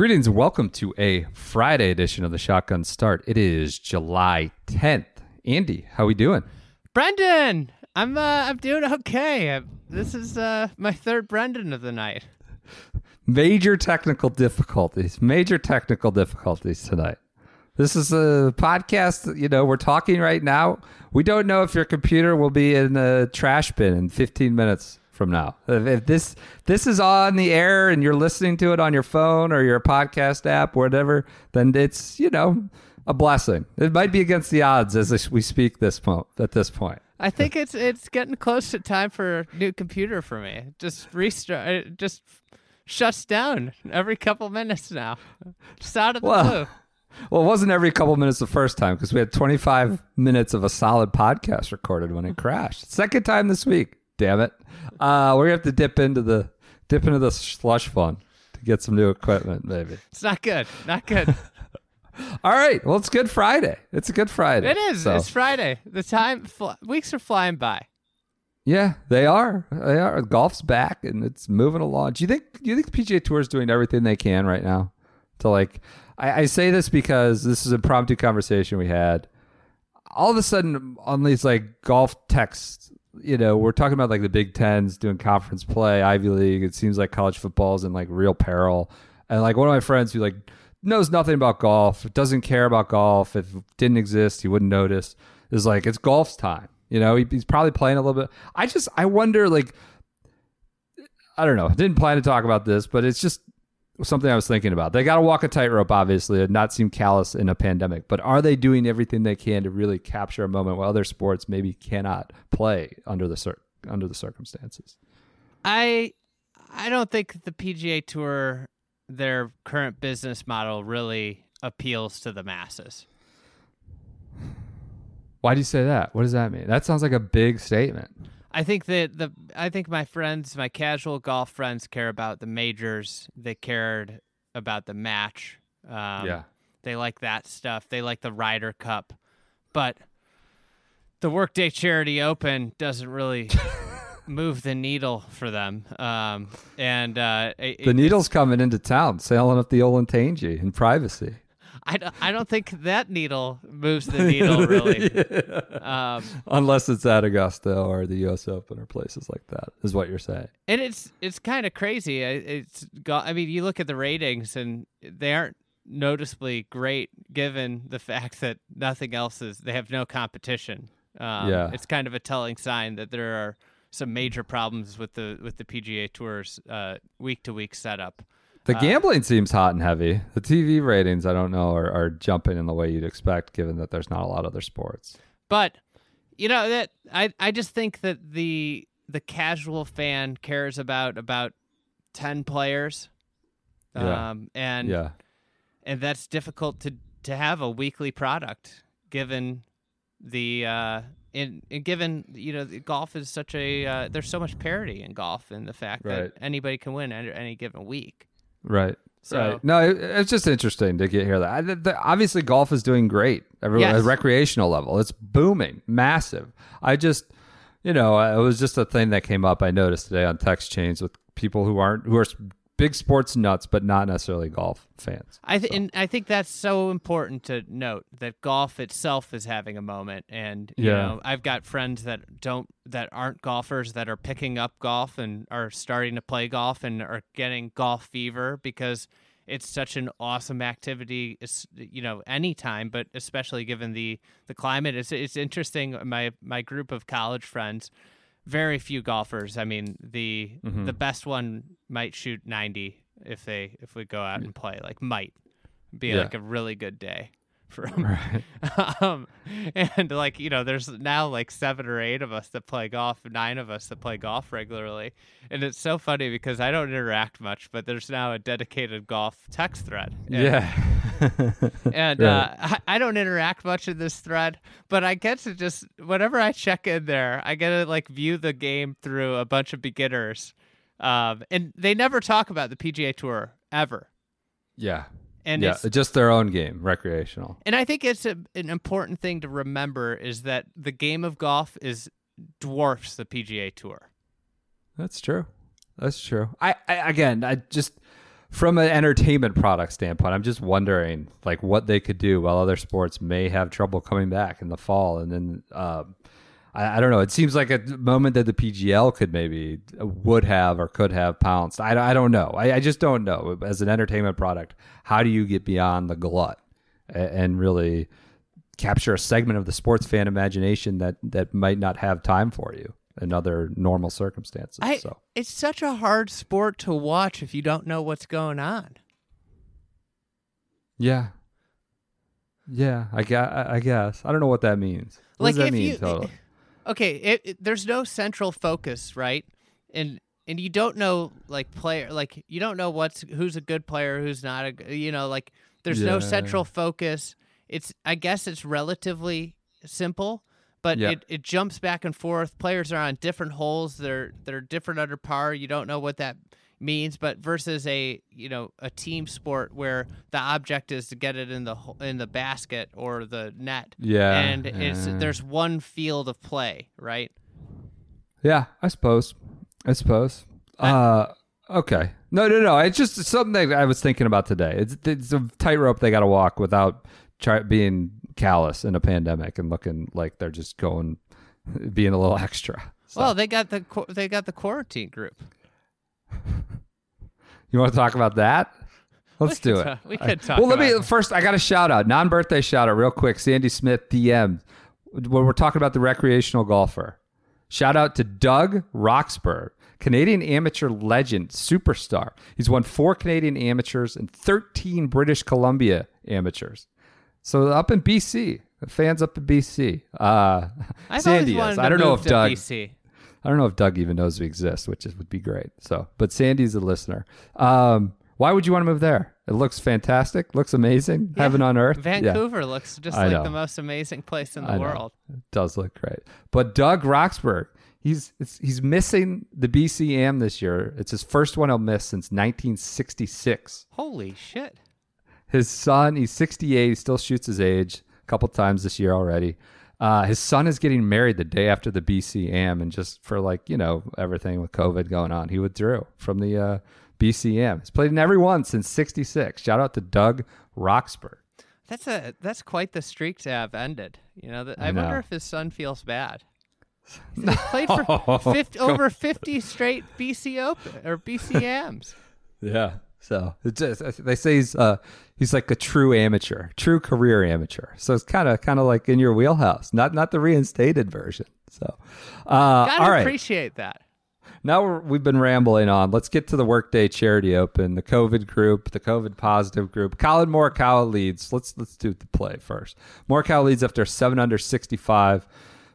Greetings and welcome to a Friday edition of the Shotgun Start. It is July 10th. Andy, how are we doing? Brendan, I'm uh, I'm doing okay. I, this is uh, my third Brendan of the night. Major technical difficulties. Major technical difficulties tonight. This is a podcast, you know, we're talking right now. We don't know if your computer will be in the trash bin in 15 minutes from now. If, if this this is on the air and you're listening to it on your phone or your podcast app, whatever, then it's, you know, a blessing. It might be against the odds as we speak this mo- at this point. I think it's it's getting close to time for a new computer for me. Just restart. It just shuts down every couple minutes now. Just out of the Well, blue. Well, it wasn't every couple minutes the first time because we had 25 minutes of a solid podcast recorded when it crashed. Second time this week. Damn it. Uh, we're gonna have to dip into the dip into the slush fund to get some new equipment, maybe. It's not good. Not good. All right. Well, it's Good Friday. It's a Good Friday. it is. So, It's Friday. The time fl- weeks are flying by. yeah, they are. They are. Golf's back and it's moving along. Do you think? Do you think the PGA Tour is doing everything they can right now to like? I, I say this because this is a impromptu conversation we had. All of a sudden, on these like golf texts, you know, we're talking about like the Big Tens doing conference play, Ivy League. It seems like college football is in like real peril. And like one of my friends who like knows nothing about golf, doesn't care about golf. If it didn't exist, he wouldn't notice. Is like it's golf's time. You know, he, he's probably playing a little bit. I just I wonder like I don't know. Didn't plan to talk about this, but it's just something I was thinking about. They got to walk a tightrope, obviously, and not seem callous in a pandemic. But are they doing everything they can to really capture a moment where other sports maybe cannot play under the cir- under the circumstances? I I don't think the PGA Tour, their current business model, really appeals to the masses. Why do you say that? What does that mean? That sounds like a big statement. I think that the I think my friends, my casual golf friends, care about the majors. They cared about the match. Um, Yeah. they like that stuff. They like the Ryder Cup, but the Workday Charity Open doesn't really move the needle for them. Um, and uh, it- The needle's coming into town, sailing up the Olentangy in privacy. I, don't- I don't think that needle moves the needle really. um, Unless it's at Augusta or the U.S. Open or places like that, is what you're saying. and it's it's kind of crazy. I- It's got. I mean, you look at the ratings, and they aren't noticeably great given the fact that nothing else is. They have no competition. Um, Yeah. it's kind of a telling sign that there are some major problems with the with the PGA Tour's week to week setup. The gambling seems hot and heavy. The TV ratings, I don't know, are, are jumping in the way you'd expect, given that there's not a lot of other sports. But you know that I I just think that the the casual fan cares about about ten players, Yeah. um, and yeah, and that's difficult to to have a weekly product given the uh in, in given you know the golf is such a uh, there's so much parity in golf and the fact Right. that anybody can win any, any given week. Right. So right. No, it, it's just interesting to get here. That I- the, obviously golf is doing great. Everyone Yes. at recreational level, it's booming, massive. I just, you know, it was just a thing that came up. I noticed today on text chains with people who aren't who are big sports nuts, but not necessarily golf fans. I th- and I think that's so important to note that golf itself is having a moment, and you Yeah. know I've got friends that don't that aren't golfers that are picking up golf and are starting to play golf and are getting golf fever because it's such an awesome activity. It's, you know, anytime, but especially given the the climate, it's it's interesting. My my group of college friends very few golfers. I mean, the Mm-hmm. the best one might shoot 90 if they if we go out and play. Like might be Yeah. like a really good day for him. um, and like you know, there's now like seven or eight of us that play golf, nine of us that play golf regularly, and it's so funny because I don't interact much, but there's now a dedicated golf text thread. And- Yeah. and Right. uh, I, I don't interact much in this thread, but I get to just whenever I check in there, I get to like view the game through a bunch of beginners, um, and they never talk about the PGA Tour ever. yeah. And yeah. it's, Just their own game, recreational. and I think it's a, an important thing to remember is that the game of golf is dwarfs the PGA Tour. That's true. That's true. I, I again, I just from an entertainment product standpoint, I'm just wondering like what they could do while other sports may have trouble coming back in the fall, and then um, I, I don't know. It seems like a moment that the PGL could maybe uh, would have or could have pounced. I, I don't know. I, I just don't know. As an entertainment product, how do you get beyond the glut a- and really capture a segment of the sports fan imagination that that might not have time for you in other normal circumstances? I, so. It's such a hard sport to watch if you don't know what's going on. Yeah. Yeah, I guess. I guess. I don't know what that means. What like does that if mean you totally? Okay it, it- there's no central focus right? And and you don't know like player like you don't know what's who's a good player who's not a you know like there's no central focus. It's i guess it's relatively simple but Yeah. it, it jumps back and forth. Players are on different holes. They're they're different under par. You don't know what that means but versus a you know a team sport where the object is to get it in the in the basket or the net Yeah, and it's yeah. there's one field of play right Yeah, I suppose. I suppose. Uh, okay. No, no, no. It's just something I was thinking about today. It's it's a tightrope they got to walk without try, being callous in a pandemic and looking like they're just going, being a little extra. So, well they got the they got the quarantine group you want to talk about that? Let's do it. talk- we could talk Well, let me it. first. I got a shout out, non-birthday shout out, real quick. Sandy Smith DM. When we're talking about the recreational golfer, shout out to Doug Roxburgh, Canadian amateur legend, superstar. He's won four Canadian amateurs and 13 British Columbia amateurs. So up in BC, fans up in BC. Uh, I've Sandy always is. I don't know if Doug. BC. I don't know if Doug even knows we exist, which is, would be great. So, but Sandy's a listener. Um, why would you want to move there? It looks fantastic. Looks amazing. Heaven on earth. Yeah, Vancouver looks just I like know. the most amazing place in the world. It does look great. But Doug Roxburgh, he's it's, he's missing the BCM this year. It's his first one he'll miss since 1966. Holy shit! His son, he's 68. He still shoots his age a couple times this year already. Uh, his son is getting married the day after the BCM, and just for like you know everything with COVID going on, he withdrew from the uh, BCM. He's played in every one since '66. Shout out to Doug Roxburgh. That's a that's quite the streak to have ended. You know, that, I, I wonder if his son feels bad. He's played for 50, over fifty straight BC Open or BCMs. Yeah. So it's just, they say he's uh, he's like a true amateur, true career amateur. So it's kind of kind of like in your wheelhouse, not not the reinstated version. So, uh, Gotta all right. appreciate that. now we're, we've been rambling on. Let's get to the Workday Charity Open, the COVID group, the COVID positive group. Collin Morikawa leads. Let's let's do the play first. Morikawa leads after seven under sixty five.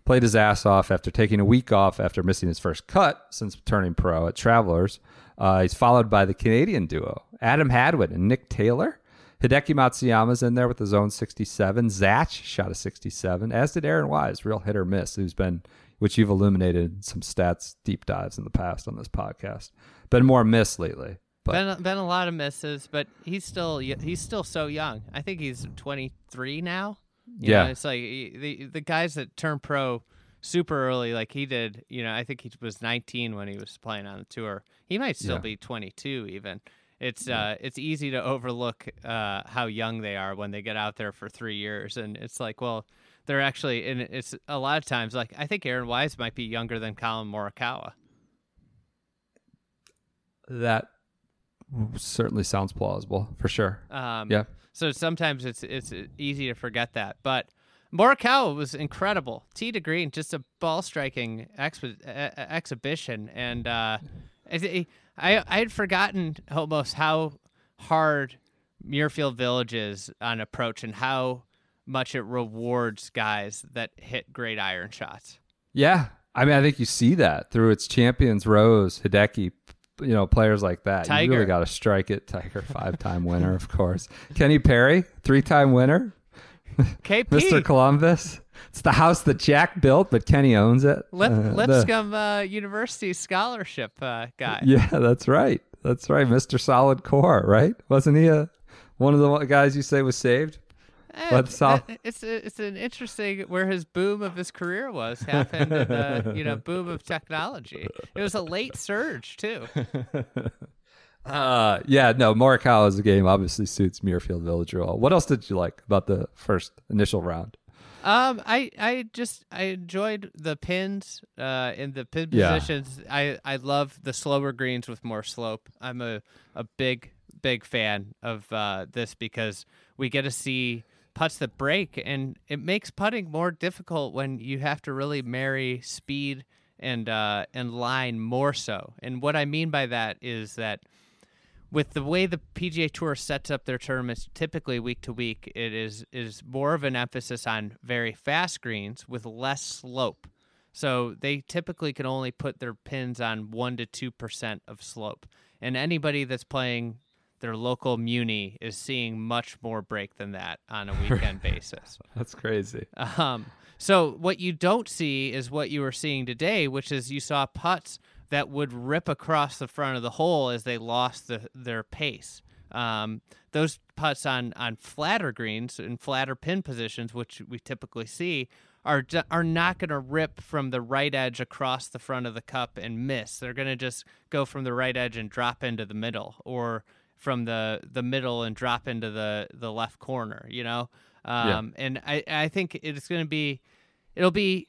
Played his ass off after taking a week off after missing his first cut since turning pro at Travelers. Uh, he's followed by the Canadian duo Adam Hadwin and Nick Taylor. Hideki Matsuyama's in there with his own 67. Zach shot a 67, as did Aaron Wise, real hit or miss, who's been, which you've illuminated some stats deep dives in the past on this podcast. Been more miss lately. But Been been a lot of misses, but he's still he's still so young. I think he's 23 now. You Yeah. know, it's like the the guys that turn pro super early, like he did. You know, I think he was 19 when he was playing on the tour. He might still Yeah. be 22 even. It's uh it's easy to overlook uh how young they are when they get out there for three years, and it's like, well, they're actually, and it's a lot of times like I think Aaron Wise might be younger than Collin Morikawa. that certainly sounds plausible for sure. Um, Yeah. So sometimes it's it's easy to forget that, but Morikawa was incredible. Tee to green, just a ball striking uh, exhibition, and uh, I I had forgotten almost how hard Muirfield Village is on approach and how much it rewards guys that hit great iron shots. Yeah, I mean, I think you see that through its champions, Rose, Hideki, you know, players like that. You Tiger. really got to strike it. Tiger, five-time winner, of course. Kenny Perry, three-time winner. KP Mr. Columbus. It's the house that Jack built, but Kenny owns it. Lip, Uh, the- Lipscomb uh, University scholarship uh, guy. Yeah, that's right. That's right. Mr. Solid Core, right? Wasn't he a one of the guys you say was saved? Eh, But Sol- it's it's an interesting where his boom of his career was happened in the you know boom of technology. It was a late surge too. Uh, yeah, no, Morikawa's game obviously suits Muirfield Village well. What else did you like about the first initial round? Um, I I just I enjoyed the pins uh in the pin Yeah. positions. I I love the slower greens with more slope. I'm a a big big fan of uh this because we get to see putts that break and it makes putting more difficult when you have to really marry speed and uh and line more so. And what I mean by that is that with the way the PGA Tour sets up their tournaments, typically week to week, it is is more of an emphasis on very fast greens with less slope. So they typically can only put their pins on one to two percent of slope, and anybody that's playing their local muni is seeing much more break than that on a weekend basis. That's crazy. Um, so what you don't see is what you were seeing today, which is you saw putts that would rip across the front of the hole as they lost the, their pace. Um, those putts on on flatter greens and flatter pin positions, which we typically see, are are not going to rip from the right edge across the front of the cup and miss. They're going to just go from the right edge and drop into the middle, or from the the middle and drop into the the left corner. You know, um, and I I think it's going to be it'll be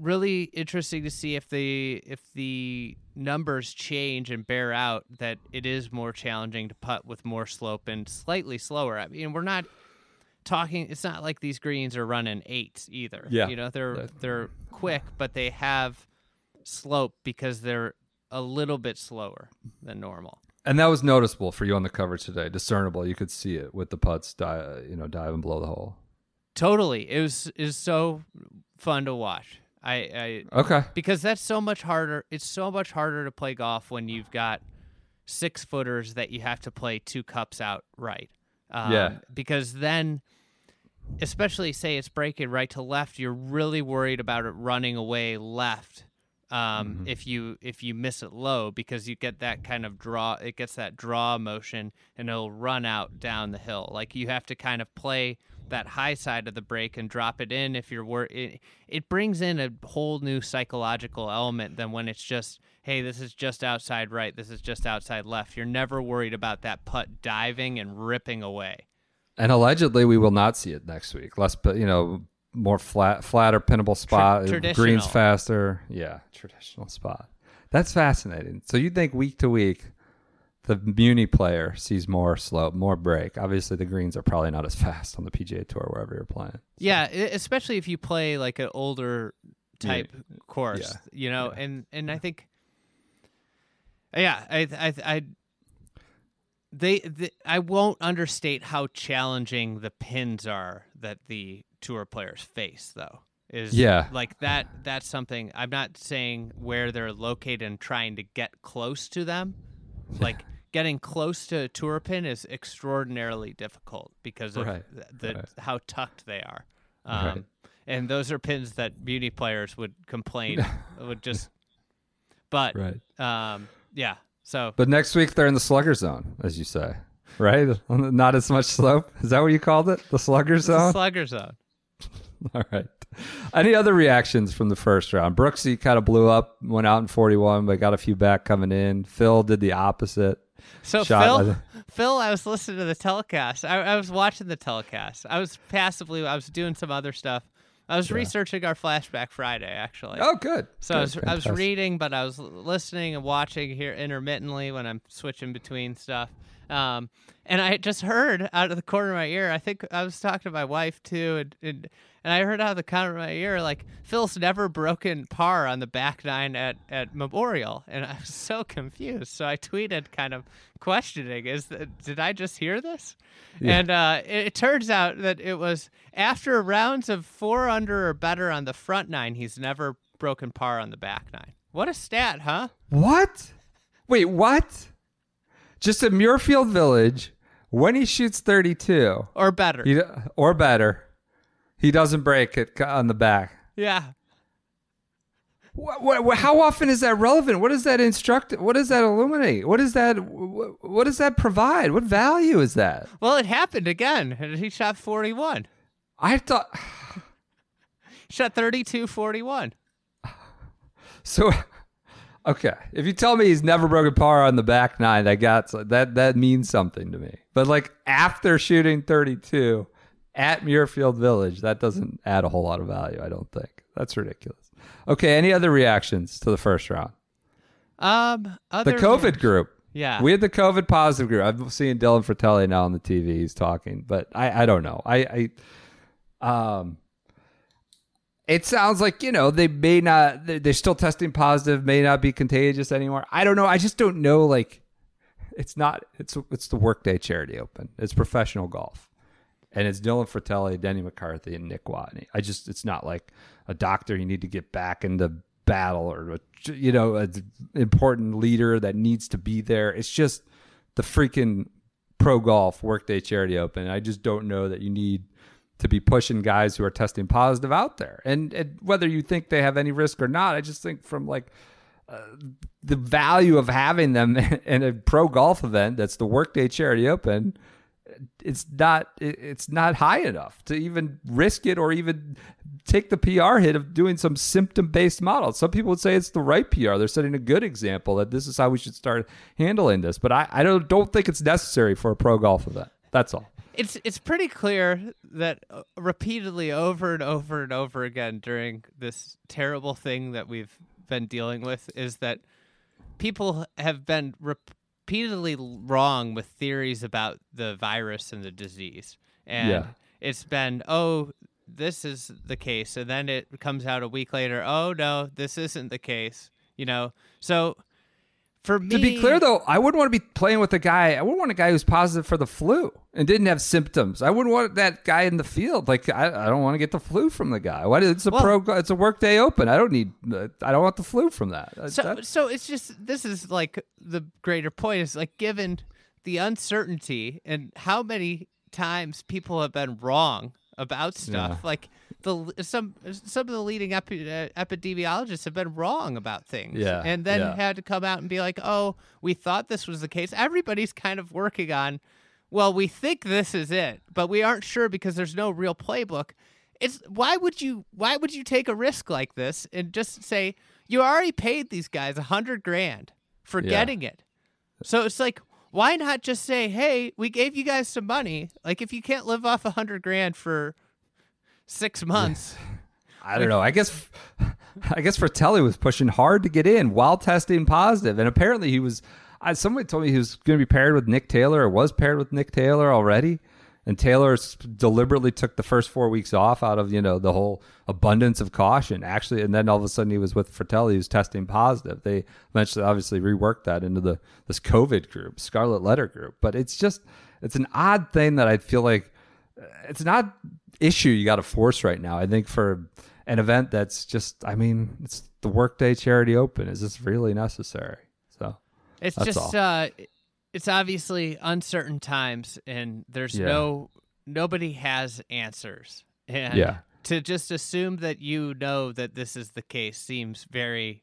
really interesting to see if the if the numbers change and bear out that it is more challenging to putt with more slope and slightly slower. I mean, we're not talking it's not like these greens are running eights either. Yeah. You know, they're Yeah. they're quick, but they have slope because they're a little bit slower than normal. And that was noticeable for you on the cover today. Discernible. You could see it with the putts, di- you know, diving below the hole. Totally. It was is so fun to watch. I, I Okay. because that's so much harder. It's so much harder to play golf when you've got six footers that you have to play two cups out right. Um, Yeah. Because then, especially say it's breaking right to left, you're really worried about it running away left. Um, if you if you miss it low because you get that kind of draw it gets that draw motion and it'll run out down the hill like you have to kind of play that high side of the break and drop it in if you're wor- it, it brings in a whole new psychological element than when it's just hey this is just outside right this is just outside left you're never worried about that putt diving and ripping away And allegedly, we will not see it next week. Less, but you know, more flat, flatter, pinnable spot. uh, traditional. greens faster. Yeah, traditional spot. That's fascinating. So you think week to week, the Muni player sees more slope, more break. Obviously, the greens are probably not as fast on the PGA Tour wherever you're playing. Yeah, e- especially if you play like an older type course, yeah, you know, and and I think, yeah, I I I they, the I won't understate how challenging the pins are that the tour players face, though. Is Yeah. like that. That's something I'm not saying where they're located and trying to get close to them, like. Getting close to a tour pin is extraordinarily difficult because of Right, th- the right. how tucked they are. Um, Right. And those are pins that muni players would complain would just. But Right. um, yeah. So But next week they're in the slugger zone, as you say, right? Not as much slope. Is that what you called it? The slugger it's zone. slugger zone. All right. Any other reactions from the first round? Brooksy kind of blew up, went out in 41, but got a few back coming in. Phil did the opposite. So Shot Phil, Phil, I was listening to the telecast. I, I was watching the telecast. I was passively. I was doing some other stuff. I was researching our flashback Friday, actually. Oh, good. So I Good. was, I was reading, but I was listening and watching here intermittently when I'm switching between stuff. Um, and I just heard out of the corner of my ear. I think I was talking to my wife too, and and, and I heard out of the corner of my ear like Phil's never broken par on the back nine at at Memorial, and I was so confused. So I tweeted, kind of questioning, "Is that, did I just hear this?" And uh, it, it turns out that it was after rounds of four under or better on the front nine, he's never broken par on the back nine. What a stat, huh? What? Wait, what? Just at Muirfield Village, when he shoots 32 Or better. he, or better, he doesn't break it on the back. yeah. What, what, how often is that relevant? What does that instruct? What does that illuminate? What does that? What, what does that provide? What value is that? Well, it happened again. He shot 41. I thought shot 32 41. so. Okay, if you tell me he's never broken par on the back nine, that got that that means something to me. But like after shooting 32 at Muirfield Village, that doesn't add a whole lot of value. I don't think that's ridiculous. Okay, any other reactions to the first round? Um, other The COVID group. Yeah. We had the COVID positive group. I'm seeing Dylan Frittelli now on the TV. He's talking, but I, I don't know. I, I, um, it sounds like you know they may not. They're they're still testing positive. May not be contagious anymore. I don't know. I just don't know. Like, it's not. It's it's the Workday Charity Open. It's professional golf, and it's Dylan Frittelli, Denny McCarthy, and Nick Watney. I just. It's not like a doctor. You need to get back into battle or you know an important leader that needs to be there. It's just the freaking pro golf Workday Charity Open. I just don't know that you need to be pushing guys who are testing positive out there. And, and whether you think they have any risk or not, I just think from like uh, the value of having them in a pro golf event that's the Workday Charity Open, it's not it's not high enough to even risk it or even take the PR hit of doing some symptom based model. Some people would say it's the right PR. They're setting a good example that this is how we should start handling this. But I, I don't don't think it's necessary for a pro golf event. That's all. It's it's pretty clear that uh, repeatedly over and over and over again during this terrible thing that we've been dealing with is that people have been repeatedly wrong with theories about the virus and the disease. And Yeah. it's been, oh, this is the case. And then it comes out a week later, oh, no, this isn't the case. You know? So for me. To be clear, though, I wouldn't want to be playing with a guy. I wouldn't want a guy who's positive for the flu and didn't have symptoms. I wouldn't want that guy in the field. Like I, I don't want to get the flu from the guy. What? It's a Well- pro. It's a workday open. I don't need. I don't want the flu from that. Uh, So, that- so it's just this is like the greater point is like given the uncertainty and how many times people have been wrong about stuff. Like the some some of the leading epi- uh, epidemiologists have been wrong about things. Yeah, and then yeah. had to come out and be like, "Oh, we thought this was the case." Everybody's kind of working on. Well, we think this is it, but we aren't sure because there's no real playbook. It's why would you why would you take a risk like this and just say you already paid these guys a hundred grand for Yeah. getting it? So it's like why not just say, hey, we gave you guys some money. Like if you can't live off a hundred grand for six months, I don't know. I guess. I guess Frittelli was pushing hard to get in while testing positive, and apparently he was. I, somebody told me he was going to be paired with Nick Taylor, or was paired with Nick Taylor already. And Taylor deliberately took the first four weeks off out of you know the whole abundance of caution. Actually, and then all of a sudden he was with Frittelli, who's testing positive. They eventually obviously reworked that into the this COVID group, Scarlet Letter group. But it's just it's an odd thing that I feel like it's not issue you got to force right now. I think for an event that's just, I mean, it's the Workday Charity Open. Is this really necessary? So It's just all. uh it's obviously uncertain times and there's Yeah. no nobody has answers. And Yeah. to just assume that you know that this is the case seems very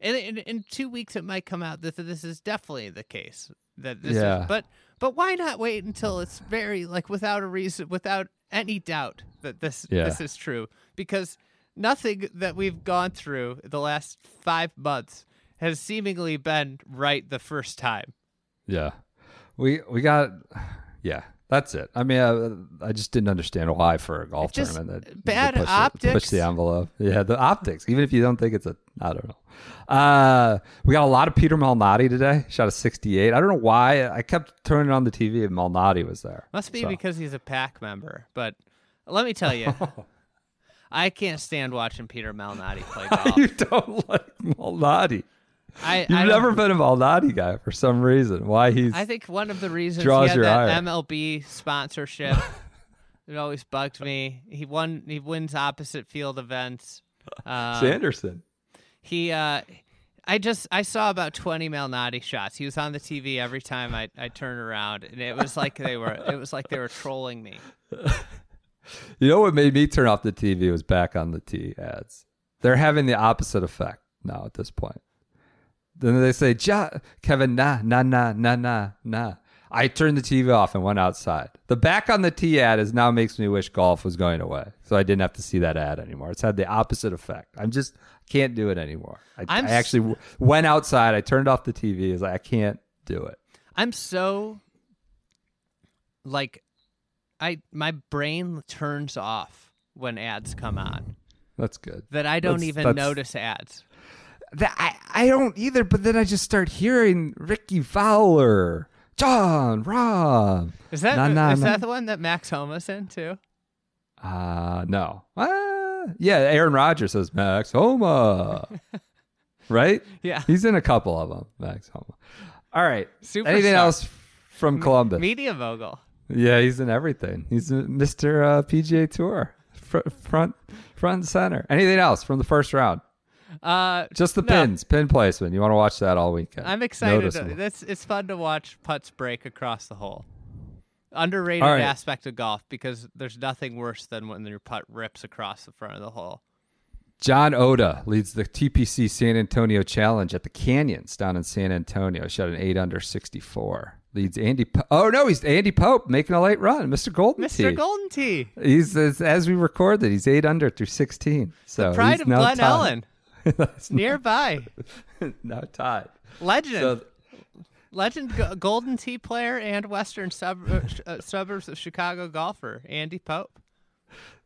and in, in 2 weeks it might come out that this is definitely the case. That this Yeah. is but but why not wait until it's very like without a reason without any doubt that this Yeah. this is true because nothing that we've gone through the last 5 months has seemingly been right the first time. Yeah, we we got, yeah, that's it. I mean, I, I just didn't understand why for a golf just tournament that bad they push, the- optics. push the envelope. Yeah, the optics. Even if you don't think it's a, I don't know. Uh, we got a lot of Peter Malnati today. Shot a 68. I don't know why. I kept turning on the TV and Malnati was there. Must be So- because he's a pack member. But let me tell you, I can't stand watching Peter Malnati play golf. you don't like Malnati. I, You've I never been a Malnati guy for some reason. Why he's I think one of the reasons Draws he had your that ire. MLB sponsorship, it always bugged me. He won. He wins opposite field events. Um, Sanderson. He, uh, I just I saw about twenty Malnati shots. He was on the TV every time I I turned around, and it was like they were it was like they were trolling me. You know what made me turn off the TV was back on the T ads. They're having the opposite effect now at this point. Then they say, ja, Kevin, nah, nah, nah, nah, nah, nah. I turned the TV off and went outside. The back on the T ad is now makes me wish golf was going away. So I didn't have to see that ad anymore. It's had the opposite effect. I'm just can't do it anymore. I, I actually w- went outside. I turned off the TV. It's like I can't do it. I'm so like I my brain turns off when ads come on That's good. that I don't That's- even that's- notice ads. That I, I don't either, but then I just start hearing Rickie Fowler, John, Rob. Is that Nah, nah, is nah. that the one that Max Homa's in too? Uh no. Uh, yeah, Aaron Rodgers says Max Homa. right? Yeah. He's in a couple of them, Max Homa. All right. Superstar. Anything else from Columbus? Media mogul. Yeah, he's in everything. He's Mr. Uh, PGA Tour. Fr- front front and center. Anything else from the first round? Uh, Just the No. pins, pin placement. You want to watch that all weekend. I'm excited. It's fun to watch putts break across the hole. Underrated right. aspect of golf because there's nothing worse than when your putt rips across the front of the hole. John Oda leads the TPC San Antonio Challenge at the Canyons down in San Antonio. Shot an eight under 64. Leads Andy. Po- oh no, he's Andy Pope making a late run. Mr. Golden Mr. Tee. Golden Tee, He's as, as we record that he's eight under through 16. So pride he's of Glen. Ellyn, That's nearby. now Todd. Legend, So legend, Go- Golden Tee player and Western sub- uh, uh, suburbs of Chicago golfer Andy Pope.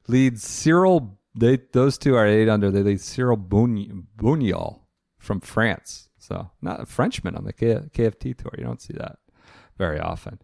leads Cyril. They those two are eight under. They lead Cyril Bouniol from France. So not a Frenchman on the K- KFT tour. You don't see that very often.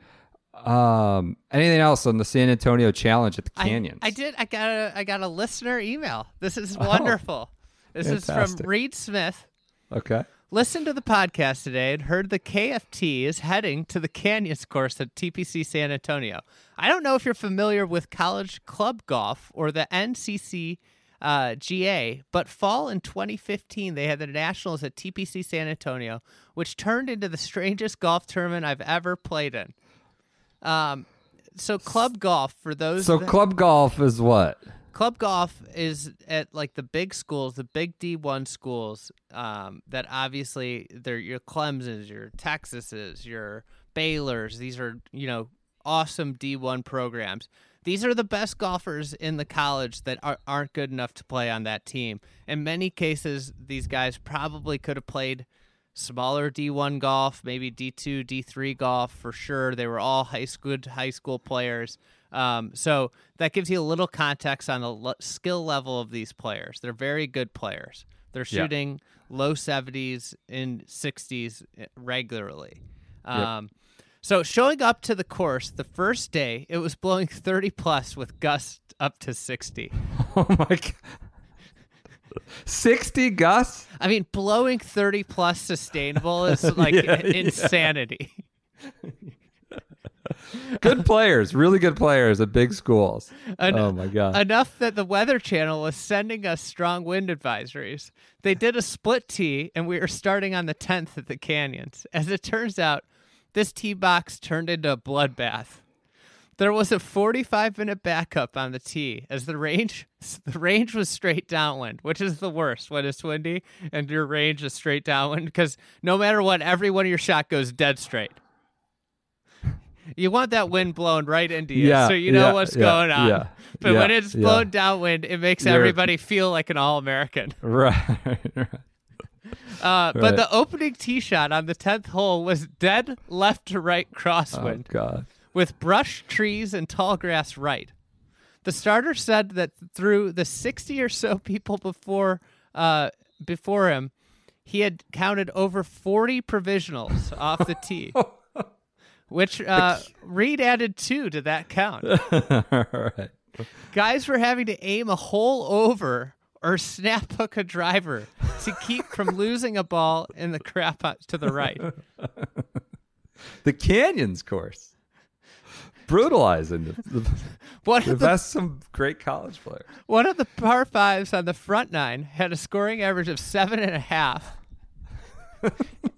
Um, anything else on the San Antonio Challenge at the I- Canyons? I, did. I got a. I got a listener email. This is wonderful. This is from. Reed Smith. Okay. Listened to the podcast today and heard the KFT is heading to the Canyons course at TPC San Antonio. I don't know if you're familiar with college club golf or the NCC uh, GA, but fall in 2015 they had the Nationals at TPC San Antonio, which turned into the strangest golf tournament I've ever played in. Um, so club golf for those So that- club golf is what? Club golf is at like the big schools, the big D1 schools um, that obviously they're your Clemson's, your Texas's, your Baylor's. These are, you know, awesome D1 programs. These are the best golfers in the college that are, aren't good enough to play on that team. In many cases, these guys probably could have played smaller D1 golf, maybe D2, D3 golf for sure. They were all high school, high school players. Um, so that gives you a little context on the le- skill level of these players. They're very good players. They're Yeah. shooting low 70s and 60s regularly. Um, So showing up to the course the first day, it was blowing 30 plus with gusts up to 60. Oh my god. 60 Gus? I mean, blowing 30 plus sustainable is like Yeah, yeah. insanity. Good players, really good players at big schools. En- oh my god. Enough that the Weather Channel was sending us strong wind advisories. They did a split tee, and we were starting on the 10th at the Canyons. As it turns out, this tee box turned into a bloodbath. There was a 45 minute backup on the tee as the range the range was straight downwind, which is the worst when it's windy and your range is straight downwind because no matter what, every one of your shot goes dead straight. You want that wind blowing right into you, Yeah, so you know yeah, what's yeah, going on. but when it's blown downwind, it makes You're- everybody feel like an all American. right. right. Uh, But Right. the opening tee shot on the tenth hole was dead left to right Oh crosswind god. With brush, trees, and tall grass right. The starter said that through the 60 or so people before uh, before him, he had counted over 40 provisionals off the tee, which uh, Reed added two to that count. All right. Guys were having to aim a hole over or snap hook a driver to keep from losing a ball in the crap to the right. The Canyons course. Brutalizing the, the, One the of the some great college players. One of the par fives on the front nine had a scoring average of seven and a half.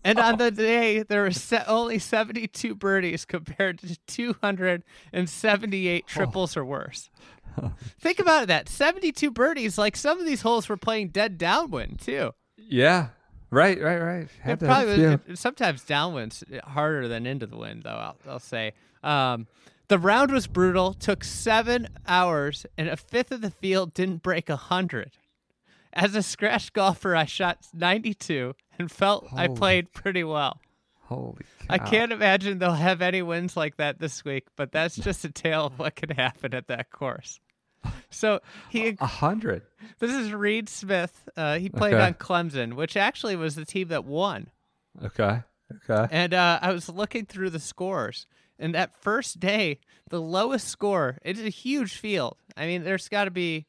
and on the day, there were se- only 72 birdies compared to 278 triples or worse. Think about that 72 birdies. Like some of these holes were playing dead downwind, too. Yeah. Right, right, right. It Had probably yeah. it- sometimes downwind's harder than into the wind, though. I'll, I'll say. Um, the round was brutal. Took seven hours, and a fifth of the field didn't break a hundred. As a scratch golfer, I shot 92 and felt I played pretty well. Holy cow. I can't imagine they'll have any wins like that this week, but that's just a tale of what could happen at that course. So he A hundred. this is Reed Smith. Uh, he played Okay. on Clemson, which actually was the team that won. Okay. Okay. And uh, I was looking through the scores, and that first day, the lowest score. It's a huge field. I mean, there's got to be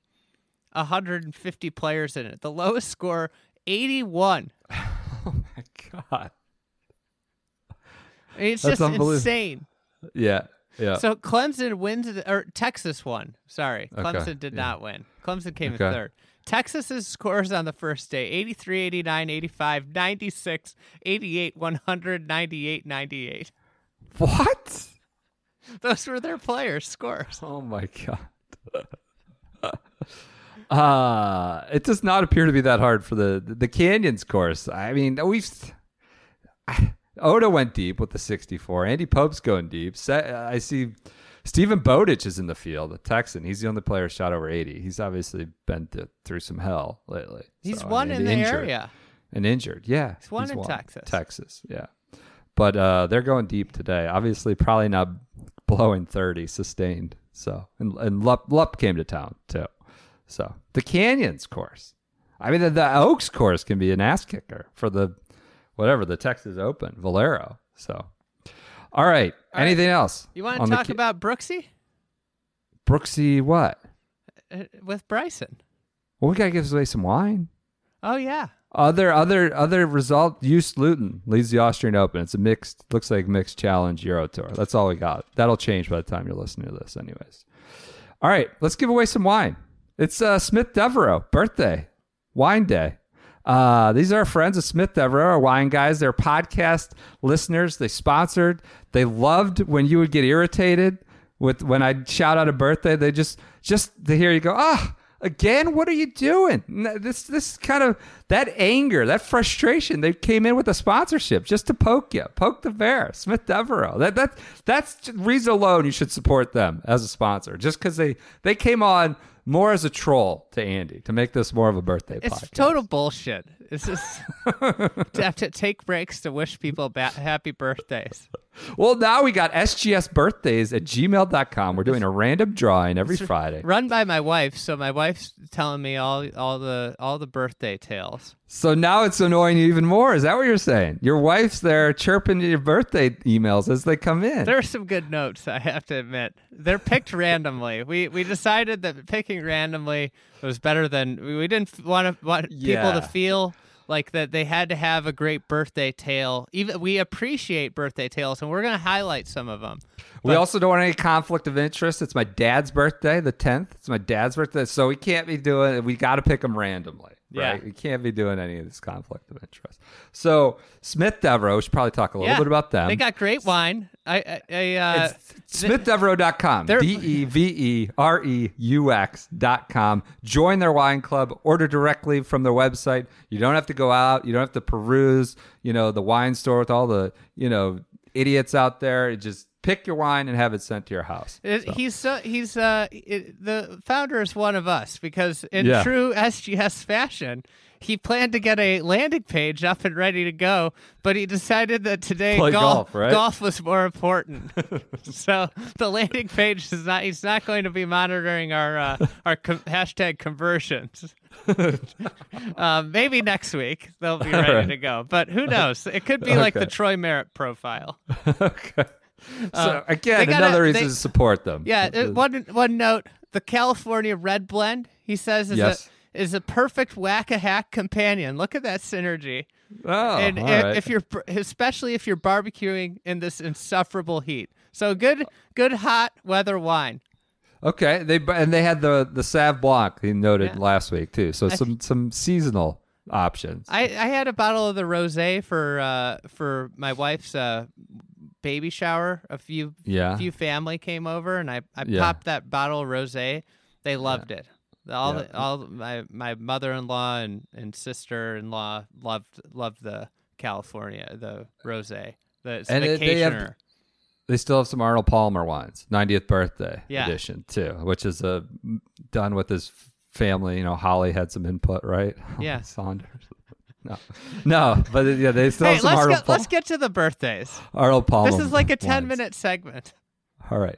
150 players in it. The lowest score, 81. Oh my god. I mean, it's That's just insane. Yeah. Yeah. So Clemson wins, the- or Texas won. Sorry, Okay, Clemson did yeah. not win. Clemson came in third. Texas's scores on the first day 83, 89, 85, 96, 88, 100, 98, 98. What? Those were their players' scores. Oh my god. uh it does not appear to be that hard for the the Canyons course. I mean, we've Oda went deep with the 64. Andy Pope's going deep. I see Steven Bowditch is in the field, a Texan. He's the only player shot over 80. He's obviously been th- through some hell lately. He's So, I won mean, in the injured. area. and injured. Yeah, He's won in Texas. Texas, yeah. But uh, they're going deep today. Obviously, probably not blowing thirty sustained. So and and Lup, Lup came to town too. So the Canyons course. I mean, the, the Oaks course can be an ass kicker for the whatever the Texas Open Valero. So, all right. Anything else? You want to talk Ca- about Brooksy Brooksy? What? uh, with Bryson? Well, we gotta give away some wine. Oh yeah, Other other other result. Joost Luiten leads the Austrian Open. It's a mixed. Looks like mixed challenge Euro Tour. That's all we got. That'll change by the time you're listening to this, anyways. All right, let's give away some wine. It's uh, Smith Devereaux birthday, wine day. Uh, these are friends of Smith Devereaux, our wine guys. They're podcast listeners. They sponsored. They loved when you would get irritated with when I'd shout out a birthday. They just just to hear you go, ah, again. What are you doing? This this kind of that anger, that frustration. They came in with a sponsorship just to poke you, poke the bear. Smith Devereaux. That that that's reason alone you should support them as a sponsor, just because they they came on more as a troll to Andy to make this more of a birthday party. it's podcast. total bullshit. It's just to have to take breaks to wish people ba- happy birthdays. Well, now we got sgsbirthdays at gmail.com. We're doing a random drawing every Friday. Run by my wife, so my wife's telling me all all the all the birthday tales. So now it's annoying you even more. Is that what you're saying? Your wife's there chirping your birthday emails as they come in. There are some good notes, I have to admit. They're picked randomly. We we decided that picking randomly was better than we didn't want to want people to feel like that they had to have a great birthday tale. Even we appreciate birthday tales, and we're going to highlight some of them. we also don't want any conflict of interest. It's my dad's birthday, the 10th. It's my dad's birthday. So we can't be doing We got to pick them randomly. Yeah. Right? We can't be doing any of this conflict of interest. So Smith Devereaux, we should probably talk a little yeah, bit about them. They got great wine. I I, I uh, It's SmithDevereaux.com. D E V E R E U X dot com. Join their wine club. Order directly from their website. You don't have to go out. You don't have to peruse, you know, the wine store with all the, you know, idiots out there. It just pick your wine and have it sent to your house. It- He's so he's uh it, the founder is one of us because in Yeah. true SGS fashion, he planned to get a landing page up and ready to go, but he decided that today golf golf, right? golf was more important. so the landing page is not he's not going to be monitoring our uh, our com- hashtag conversions. um, maybe next week they'll be ready right. to go, but who knows? It could be like the Troy Merritt profile. okay. So Uh, again, gotta- another reason they- to support them. Yeah, uh, one one note: the California Red Blend. He says is Yes. a is a perfect whack a hack companion. Look at that synergy. oh, and i- right. if you're especially if you're barbecuing in this insufferable heat, so good good hot weather wine. Okay, they and they had the the Sav Blanc he noted Yeah. last week too. So I- some some seasonal options. I, I had a bottle of the rosé for uh, for my wife's uh, baby shower. A few Yeah. few family came over, and I, I Yeah. popped that bottle of rosé. They loved it. All Yeah. the, all my my mother in law and, and sister in law loved loved the California the rosé the And they have-. They still have some Arnold Palmer wines, 90th birthday Yeah. edition too, which is uh, done with his family. You know, Holly had some input, right? Yeah. Saunders. No, no, but yeah, they still Hey, have some let's Arnold, get let's get to the birthdays. Arnold Palmer. This is like a ten wines. minute segment. All right.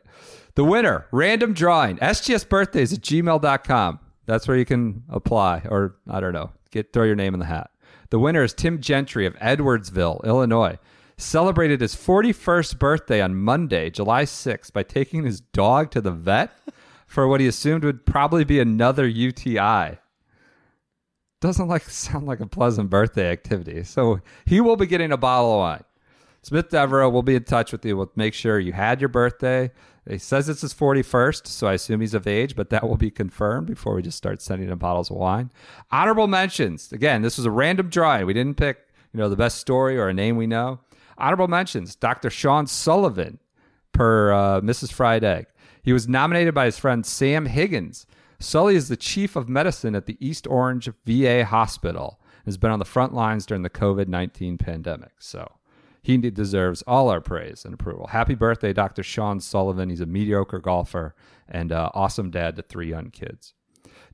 The winner, random drawing, sgsbirthdays at gmail.com. That's where you can apply, or I don't know, get throw your name in the hat. The winner is Tim Gentry of Edwardsville, Illinois. Celebrated his 41st birthday on Monday, July 6th, by taking his dog to the vet for what he assumed would probably be another UTI. Doesn't like sound like a pleasant birthday activity. So he will be getting a bottle of wine. Smith Devereaux will be in touch with you. We'll make sure you had your birthday. He says it's his 41st, so I assume he's of age, but that will be confirmed before we just start sending him bottles of wine. Honorable mentions. Again, this was a random drawing. We didn't pick, you know, the best story or a name we know. Honorable mentions. Dr. Sean Sullivan, per uh, Mrs. Fried Egg. He was nominated by his friend Sam Higgins. Sully is the chief of medicine at the East Orange VA Hospital and has been on the front lines during the COVID 19 pandemic. So he deserves all our praise and approval. Happy birthday, Dr. Sean Sullivan. He's a mediocre golfer and uh, awesome dad to three young kids.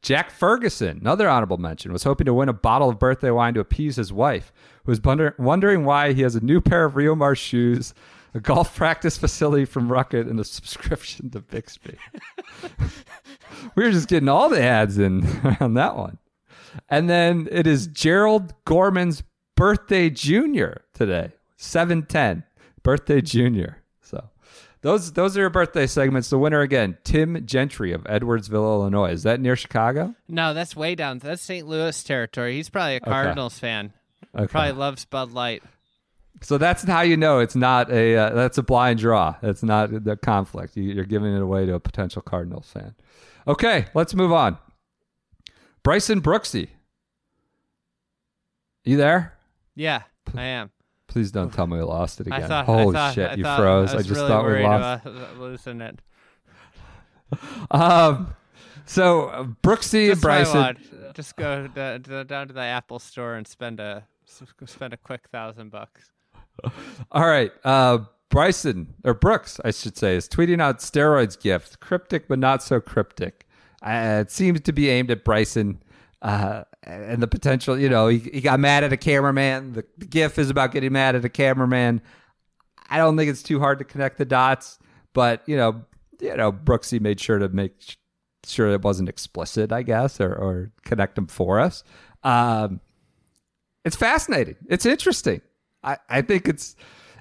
Jack Ferguson, another honorable mention, was hoping to win a bottle of birthday wine to appease his wife, who was wonder- wondering why he has a new pair of Rio Mars shoes, a golf practice facility from Rukket, and a subscription to Bixby. we were just getting all the ads in on that one. And then it is Gerald Gorman's birthday junior today, 710, birthday junior. So those those are your birthday segments. The winner again, Tim Gentry of Edwardsville, Illinois. Is that near Chicago? No, that's way down. That's St. Louis territory. He's probably a Cardinals fan. Okay. Probably loves Bud Light. So that's how you know it's not a uh, that's a blind draw. It's not the conflict. You, you're giving it away to a potential Cardinals fan. Okay, let's move on. Bryson Brooksy, you there? Yeah, I am. Please don't tell me we lost it again. I thought. Holy I thought, shit, I you thought, froze. I, I, just really thought we lost. about losing it. Um, so uh, Brooksy and Bryson. Just go d- d- down to the Apple store and spend a spend a quick thousand bucks. All right. Uh, Bryson, or Brooks, I should say, is tweeting out steroids GIF. Cryptic, but not so cryptic. Uh, it seems to be aimed at Bryson uh, and the potential, you know, he, he got mad at a cameraman. The, the gif is about getting mad at a cameraman. I don't think it's too hard to connect the dots, but, you know, you know, Brooksy made sure to make sure it wasn't explicit, I guess, or, or connect them for us. Um, it's fascinating. It's interesting. I, I think it's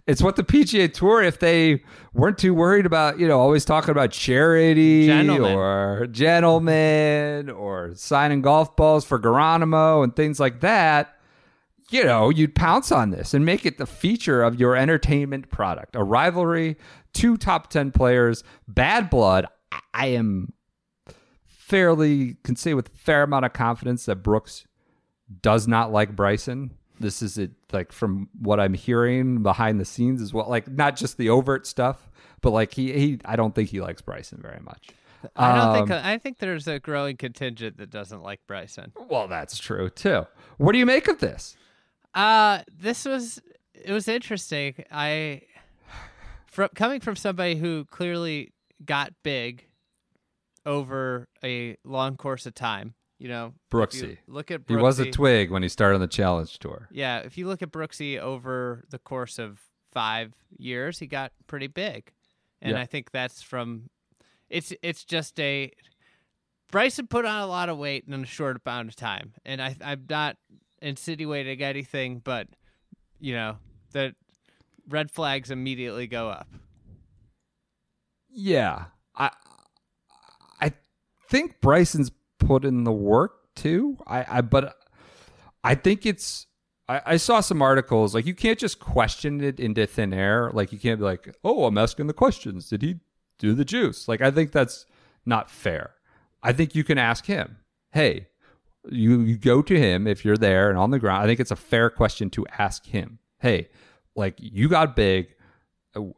it's what the PGA Tour, if they weren't too worried about, you know, always talking about charity Gentlemen. or gentlemen or signing golf balls for Geronimo and things like that, you know, you'd pounce on this and make it the feature of your entertainment product. A rivalry, two top 10 players, bad blood. I- I am fairly, can say with a fair amount of confidence that Brooks does not like Bryson. This is it, like from what I'm hearing behind the scenes as well. Like not just the overt stuff, but like he, he I don't think he likes Bryson very much. I don't think. Um, I think there's a growing contingent that doesn't like Bryson. Well, that's true too. What do you make of this? Uh this was it was interesting. I from coming from somebody who clearly got big over a long course of time. You know, if you Brooksy. Look at Brooksy, He was a twig when he started on the challenge tour. Yeah, if you look at Brooksy over the course of five years, he got pretty big, and Yeah. I think that's from. It's it's just a. Bryson put on a lot of weight in a short amount of time, and I I'm not insinuating anything, but you know the red flags immediately go up. Yeah, I I think Bryson's put in the work too. I, I but I think it's. I, I saw some articles like you can't just question it into thin air. Like you can't be like, oh, I'm asking the questions. Did he do the juice? Like I think that's not fair. I think you can ask him, hey, you, you go to him if you're there and on the ground. I think it's a fair question to ask him, hey, like you got big,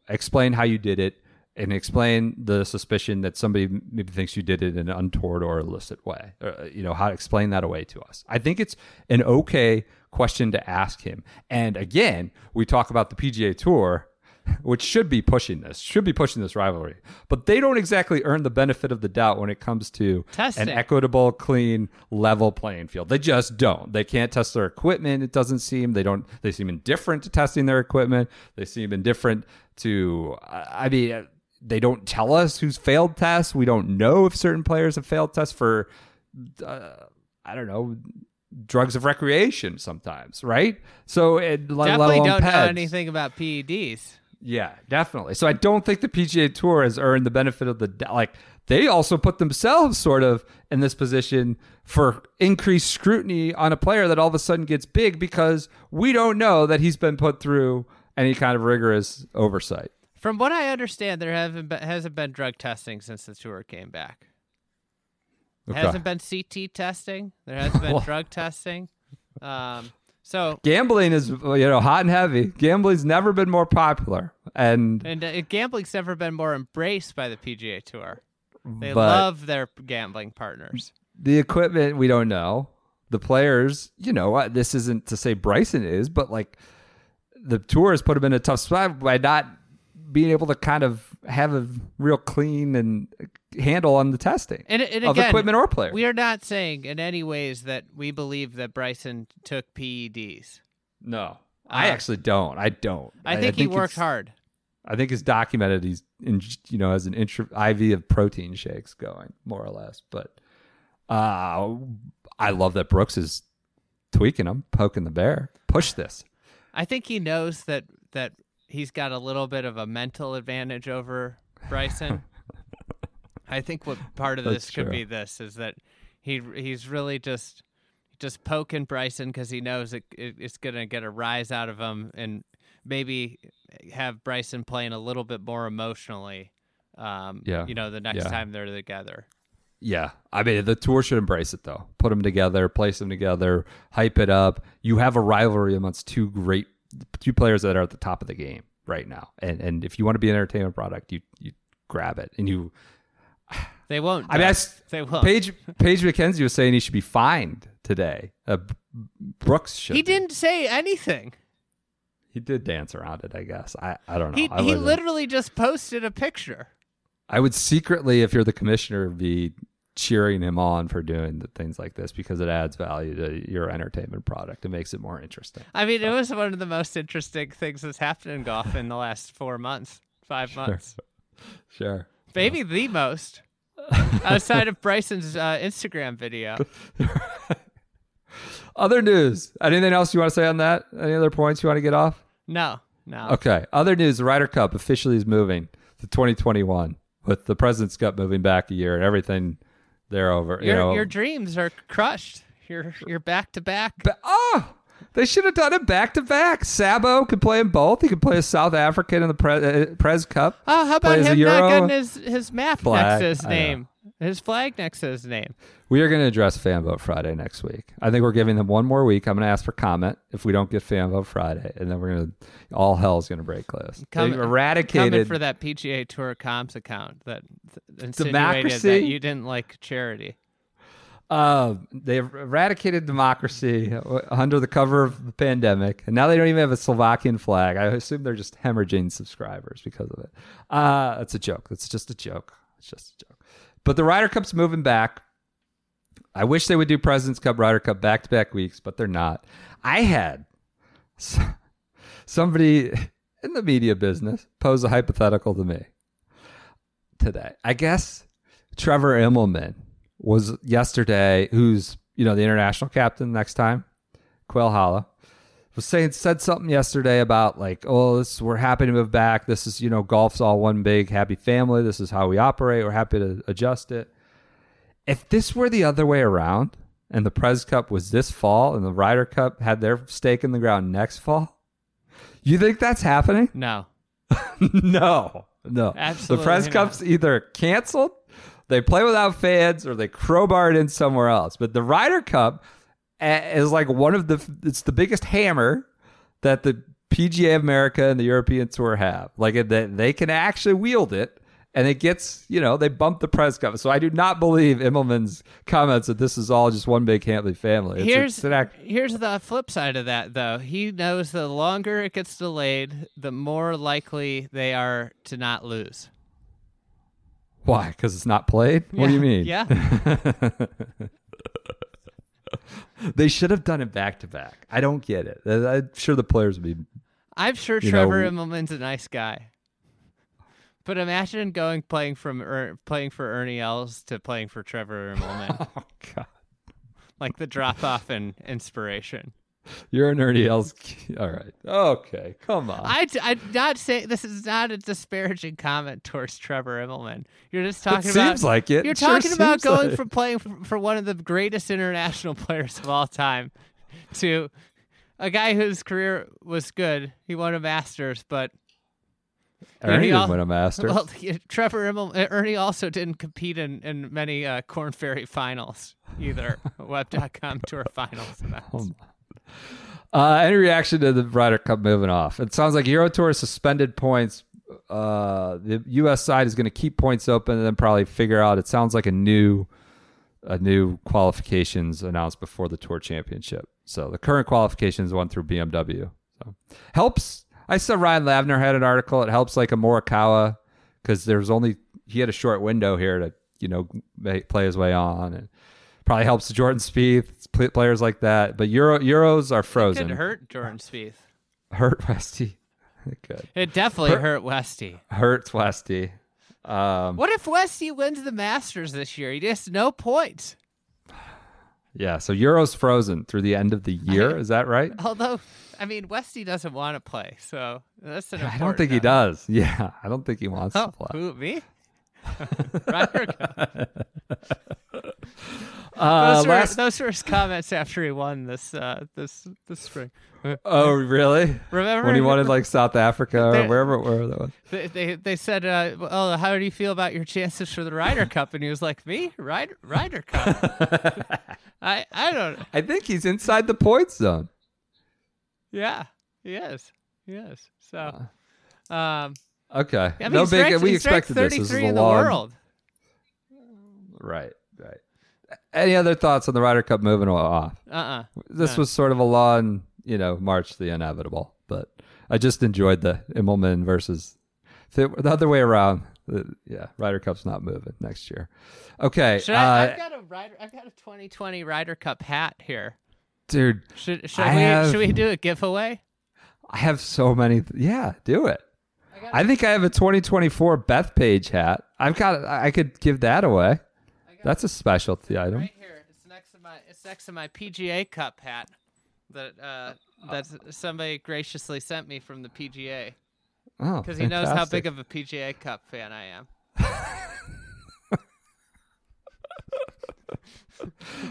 explain how you did it and explain the suspicion that somebody maybe thinks you did it in an untoward or illicit way. Uh, you know, how to explain that away to us. I think it's an okay question to ask him. And again, we talk about the PGA Tour which should be pushing this, should be pushing this rivalry. But they don't exactly earn the benefit of the doubt when it comes to Testing. an equitable, clean, level playing field. They just don't. They can't test their equipment. It doesn't seem they don't. They seem indifferent to testing their equipment. They seem indifferent to. I mean, they don't tell us who's failed tests. We don't know if certain players have failed tests for. Uh, I don't know drugs of recreation sometimes, right? So it, Definitely don't know anything about PEDs. Yeah, definitely. So I don't think the PGA Tour has earned the benefit of the like. They also put themselves sort of in this position for increased scrutiny on a player that all of a sudden gets big because we don't know that he's been put through any kind of rigorous oversight. From what I understand, there haven't been, hasn't been drug testing since the tour came back. Okay. Hasn't been CT testing. There hasn't been drug testing. Um, so Gambling is you know hot and heavy. Gambling's never been more popular, and and uh, gambling's never been more embraced by the PGA Tour. They love their gambling partners. the equipment we don't know. The players, you know, this isn't to say Bryson is, but like the tour has put him in a tough spot by not being able to kind of have a real clean and handle on the testing And, and of again, equipment or player. we are not saying in any ways that we believe that Bryson took PEDs. no, I Uh, actually don't. I don't. I think, he worked hard. I think it's documented. He's in, you know, has an intra- IV of protein shakes going, more or less. But uh, I love that Brooks is tweaking him, poking the bear. Push this. I think he knows that that he's got a little bit of a mental advantage over Bryson. I think what part of That's this could true. be this is that he he's really just just poking Bryson because he knows it, it, it's gonna get a rise out of him and maybe have Bryson playing a little bit more emotionally. Um, Yeah. you know, the next Yeah. time they're together. Yeah, I mean the tour should embrace it though. Put them together, place them together, hype it up. You have a rivalry amongst two great two players that are at the top of the game right now, and and if you want to be an entertainment product, you you grab it and you. They won't. I mean. I they won't. Paige Paige Mackenzie was saying he should be fined today. Uh, Brooks should. he be. didn't say anything. He did dance around it. I guess. I I don't know. He he literally just posted a picture. I would secretly, if you're the commissioner, be cheering him on for doing the things like this because it adds value to your entertainment product. It makes it more interesting. I mean, it was one of the most interesting things that's happened in golf in the last four months, five months, Sure. maybe the most. Outside of Bryson's uh, Instagram video, Other news. Anything else you want to say on that? Any other points you want to get off? no, no. Okay. Other news. The Ryder Cup officially is moving to 2021 with the President's Cup moving back a year and everything there over. you Your know, your dreams are crushed. You're you're back to back. Ba- oh, they should have done it back to back. Sabo could play in both. He could play a South African in the Pre- uh, Prez Cup. Oh, how about him not Euro. getting his his map Flag, next to his name, his flag next to his name? We are going to address Fan Vote Friday next week. I think we're giving them one more week. I'm going to ask for comment if we don't get Fan Vote Friday, and then we're going to all hell's going to break loose. Coming- They've Coming for that PGA Tour comps account that th- insinuated Democracy? that you didn't like charity. Uh, they've eradicated democracy under the cover of the pandemic, and now they don't even have a Slovakian flag. I assume they're just hemorrhaging subscribers because of it. Uh, that's a joke. That's just a joke. It's just a joke. But the Ryder Cup's moving back. I wish they would do President's Cup, Ryder Cup back to back weeks, but they're not. I had somebody in the media business pose a hypothetical to me today. I guess Trevor Immelman was yesterday, who's you know the international captain next time, Quail Hollow was saying said something yesterday about like, oh, this we're happy to move back. This is you know, golf's all one big happy family. This is how we operate. We're happy to adjust it. If this were the other way around, and the Pres Cup was this fall, and the Ryder Cup had their stake in the ground next fall, you think that's happening? No. no, no. Absolutely the Press not. Cup's either canceled, they play without fans, or they crowbar it in somewhere else. But the Ryder Cup is like one of the. It's the biggest hammer that the PGA of America and the European Tour have. Like it- they, can actually wield it. And it gets, you know, they bump the press cup. So I do not believe Immelman's comments that this is all just one big Hantley family. It's, here's it's act- here's the flip side of that though. He knows the longer it gets delayed, the more likely they are to not lose. why? Because it's not played. What do you mean? Yeah. They should have done it back to back. I don't get it. I'm sure the players would be. I'm sure Trevor know- Immelman's a nice guy. But imagine going playing from er, playing for Ernie Els to playing for Trevor Immelman, Oh God, like the drop off in inspiration. You're an Ernie Els. All right. Okay. Come on. I I'm not saying this is not a disparaging comment towards Trevor Immelman. You're just it talking about seems like it. You're It sure talking about going like- from playing for, for one of the greatest international players of all time to a guy whose career was good. He won a Masters, but Ernie he didn't win a Master. well, Trevor Immel, uh, Ernie also didn't compete in, in many uh, Corn Ferry finals either. Web.com Tour finals. events. Oh, Uh, any reaction to the Ryder Cup moving off? It sounds like Euro Tour suspended points. Uh, the U.S. side is going to keep points open and then probably figure out. It sounds like a new, a new qualifications announced before the Tour Championship. So the current qualifications went through BMW. So helps. I saw Ryan Lavner had an article. It helps like a Morikawa because there's only he had a short window here to you know play his way on and probably helps Jordan Spieth players like that. But Euro Euros are frozen. Could hurt Jordan Spieth. Hurt Westy. It could. It definitely hurt Westy. Hurts Westy. Um, What if Westy wins the Masters this year? He just no points. yeah. So Euros frozen through the end of the year. Is that right? Although, I mean, Westy doesn't want to play, so that's an. I don't think he does. Yeah, I don't think he wants note. to play. Oh, who me? Ryder Cup. Uh, those, were, last- those were his comments after he won this uh, this this spring. oh, really? Remember When he wanted like South Africa or They- wherever, wherever that was. They, they they said, uh, "Oh, how do you feel about your chances for the Ryder Cup?" And he was like, "Me, Ryder Ryder Cup? I I don't. I think he's inside the points zone. Yeah, he is. He is. So, um, Okay. I mean, no big. ranked- we he's expected this. This is 33 a in the long. world. Right. Any other thoughts on the Ryder Cup moving off? Uh uh This was sort of a long, you know, march the inevitable. But I just enjoyed the Immelman versus were the other way around. The, yeah, Ryder Cup's not moving next year. Okay, Should I, uh, I've got a Ryder. I've got a 2020 Ryder Cup hat here. dude, Should should we have- should we do a giveaway? I have so many. Th- yeah, do it. I I think I have a 2024 Bethpage hat. I've got. I could give that away. That's a specialty item. Right here. It's next to my it's next to my PGA Cup hat that uh that somebody graciously sent me from the PGA Oh, because he knows how big of a PGA Cup fan I am.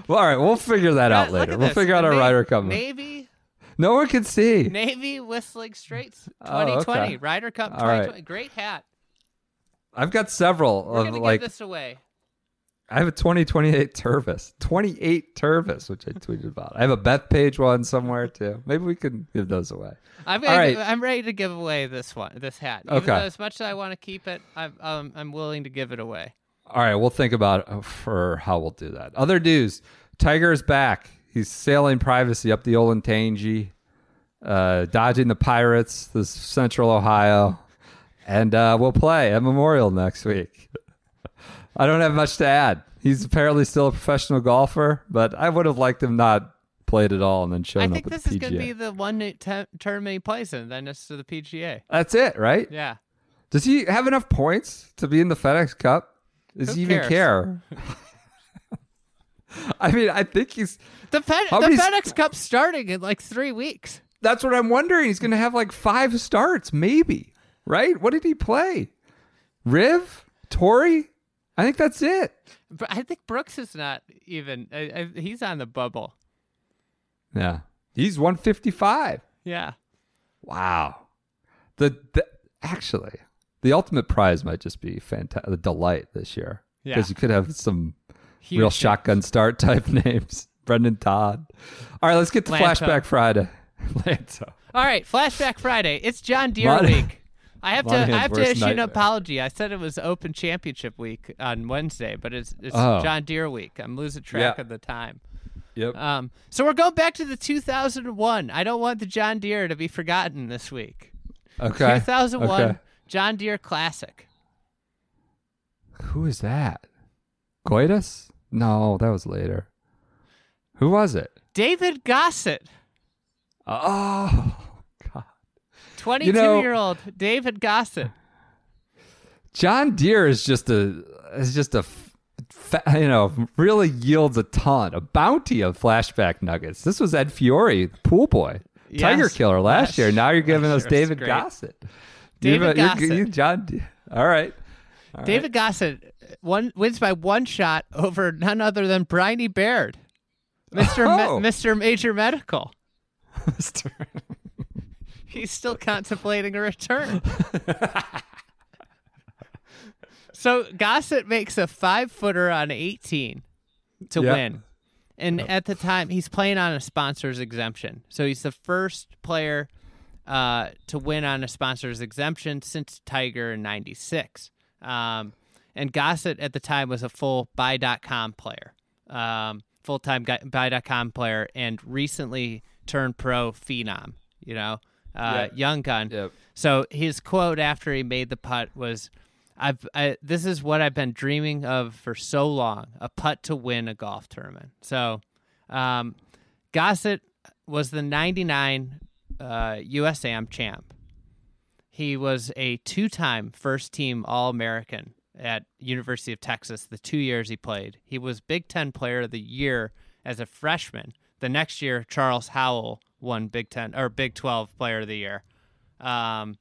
Well, all right, we'll figure that out Yeah, look later. We'll this. figure out The our Ryder Cup. Navy No one can see. Navy Whistling Straits Oh, okay. 2020 Ryder Cup All right. 2020. Great hat. I've got several We're of gonna like give this away. I have a 2028 Tervis. 28 Tervis, which I tweeted about. I have a Bethpage one somewhere too. Maybe we can give those away. I'm All ready, right. I'm ready to give away this one, this hat. Even Okay. though as much as I want to keep it, I'm um, I'm willing to give it away. All right, we'll think about uh, for how we'll do that. Other news: Tiger is back. He's sailing privacy up the Olentangy, uh, dodging the pirates, this Central Ohio, and uh, we'll play at Memorial next week. I don't have much to add. He's apparently still a professional golfer, but I would have liked him not played at all and then shown up to the game. I up think at this is going to be the one te- tournament he plays in. Then it's to the PGA. That's it, right? Yeah. Does he have enough points to be in the FedEx Cup? Does Who he even cares? care? I mean, I think he's The, Fed- the FedEx Cup's starting in like three weeks. That's what I'm wondering. He's going to have like five starts, maybe. Right? What did he play? Riv, Torrey. I think that's it. But I think Brooks is not even. I, I, he's on the bubble. Yeah, he's 155. Yeah. Wow. The, the actually, the ultimate prize might just be fantastic. The delight this year Yeah. because you could have some Huge real shotgun start type names. Brendon Todd. All right, let's get to Lanto. Flashback Friday. Lanto. All right, Flashback Friday. It's John Deere Mon- week. I have to. I have to issue an apology. I said it was Open Championship week on Wednesday, but it's it's Oh. John Deere week. I'm losing track Yeah. of the time. Yep. Um, so we're going back to the 2001. I don't want the John Deere to be forgotten this week. Okay. 2001 Okay. John Deere Classic. Who is that? Coitus? No, that was later. Who was it? David Gossett, Oh, God. 22 know- year old David Gossett. John Deere is just a is just a fa- you know really yields a ton, a bounty of flashback nuggets. This was Ed Fiori, pool boy, Tiger Killer last Last- year. Now you're giving last us David. Gossett. David You've- uh, you're- Gossett. you- John. De- All right. All right. David Gossett uh, one wins by one shot over none other than Briny Baird, Mr. Oh. Me- Mr. Major Medical. Mr. He's still contemplating a return. so Gossett makes a five footer on 18 to Yep. win. And at the time, he's playing on a sponsor's exemption. So he's the first player uh, to win on a sponsor's exemption since Tiger in 96. Um, and Gossett at the time was a full buy.com player, um, full time buy.com player, and recently turned pro phenom, you know, uh, Yeah. young gun. Yep. So his quote after he made the putt was, "I've I, this is what I've been dreaming of for so long: a putt to win a golf tournament." So, um, Gossett was the '99 uh, USAM champ. He was a two-time first-team All-American at University of Texas. The two years he played, he was Big Ten Player of the Year as a freshman. The next year, Charles Howell won Big Ten or Big Twelve Player of the Year. Um,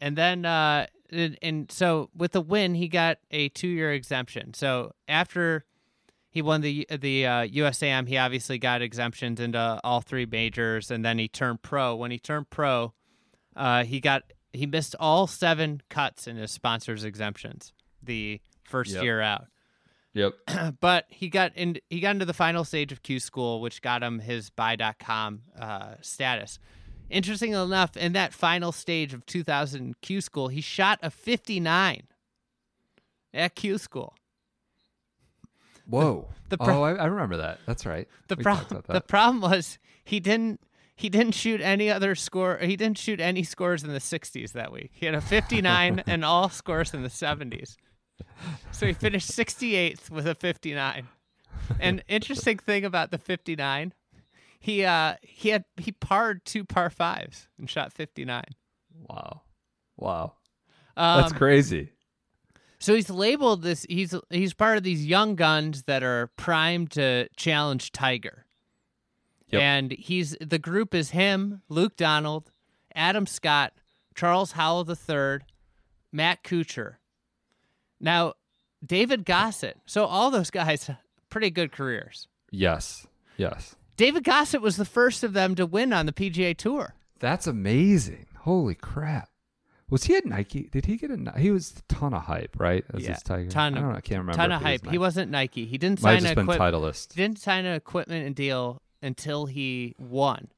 and then, uh, and, and so with the win, he got a two-year exemption. So after he won the the uh, USAM, he obviously got exemptions into all three majors, and then he turned pro. When he turned pro, uh, he got he missed all seven cuts in his sponsors exemptions the first Yep. year out Yep. but he got in he got into the final stage of Q school, which got him his buy.com uh, status. Interesting enough, in that final stage of 2000 Q school, he shot a 59 at Q school. Whoa. the pro- oh, I, I remember that. That's right. The problem the problem was he didn't he didn't shoot any other score. He didn't shoot any scores in the 60s that week. He had a 59 and all scores in the 70s. So he finished 68th with a 59. An interesting thing about the 59, he uh he had he parred two par fives and shot 59. wow. Wow. Um, That's crazy. So he's labeled this. He's he's part of these young guns that are primed to challenge Tiger. Yep. And he's the group is him, Luke Donald, Adam Scott, Charles Howell III, Matt Kuchar. Now, David Gossett. So all those guys, pretty good careers. Yes. Yes. David Gossett was the first of them to win on the PGA Tour. That's amazing. Holy crap. Was he at Nike? Did he get a? He was a ton of hype, right? As his Tiger. ton I of don't know. I can't remember. ton of was hype. He wasn't Nike. He didn't Might have sign just a been equip- Titleist. didn't sign an equipment and deal until he won.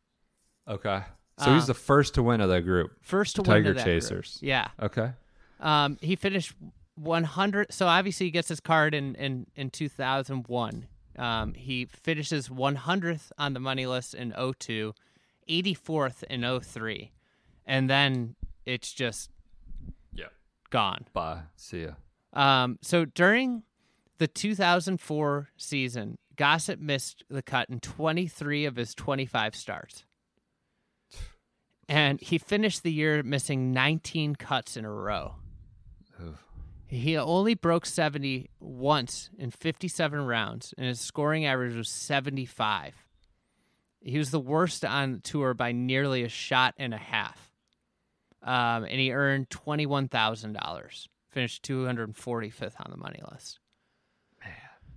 Okay. So he's Uh, the first to win of that group. First to Tiger win to that group. Chasers. Yeah. Okay. Um, he finished 100. So obviously he gets his card in in in 2001. Um, he finishes 100th on the money list in 02, 84th in 03, and then it's just Yeah. gone. Bye. See ya. Um, so during the 2004 season, Gossett missed the cut in 23 of his 25 starts. And he finished the year missing 19 cuts in a row. He only broke 70 once in 57 rounds, and his scoring average was 75. he was the worst on tour by nearly a shot and a half. Um, and he earned twenty one thousand dollars. Finished two hundred and forty fifth on the money list.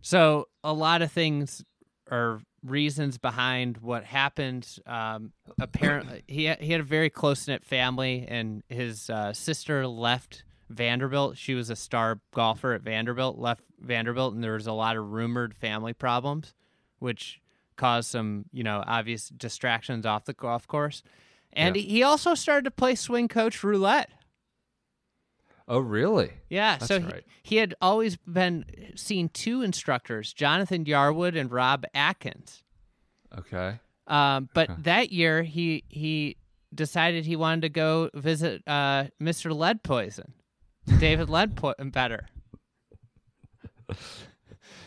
So a lot of things are reasons behind what happened. Um, apparently, he had, he had a very close knit family, and his uh, sister left Vanderbilt. She was a star golfer at Vanderbilt. Left Vanderbilt, and there was a lot of rumored family problems, which caused some you know obvious distractions off the golf course. And Yeah. he also started to play swing coach roulette. Oh, really? Yeah, That's so he, he had always been seen two instructors, Jonathan Yarwood and Rob Akins. Okay. Um, but Okay. that year he he decided he wanted to go visit uh, Mr. Lead Poison, David Lead po- better.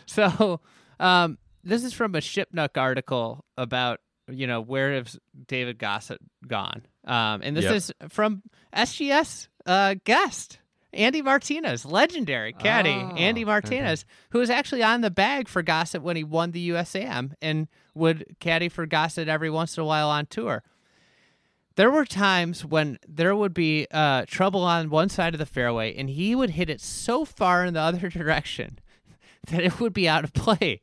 so um, this is from a Shipnuck article about you know where has David Gossett gone, um, and this Yep. is from SGS uh, guest. Andy Martinez, legendary caddy, Oh, Andy okay. Martinez, who was actually on the bag for Gossett when he won the USAM and would caddy for Gossett every once in a while on tour. There were times when there would be uh, trouble on one side of the fairway, and he would hit it so far in the other direction that it would be out of play.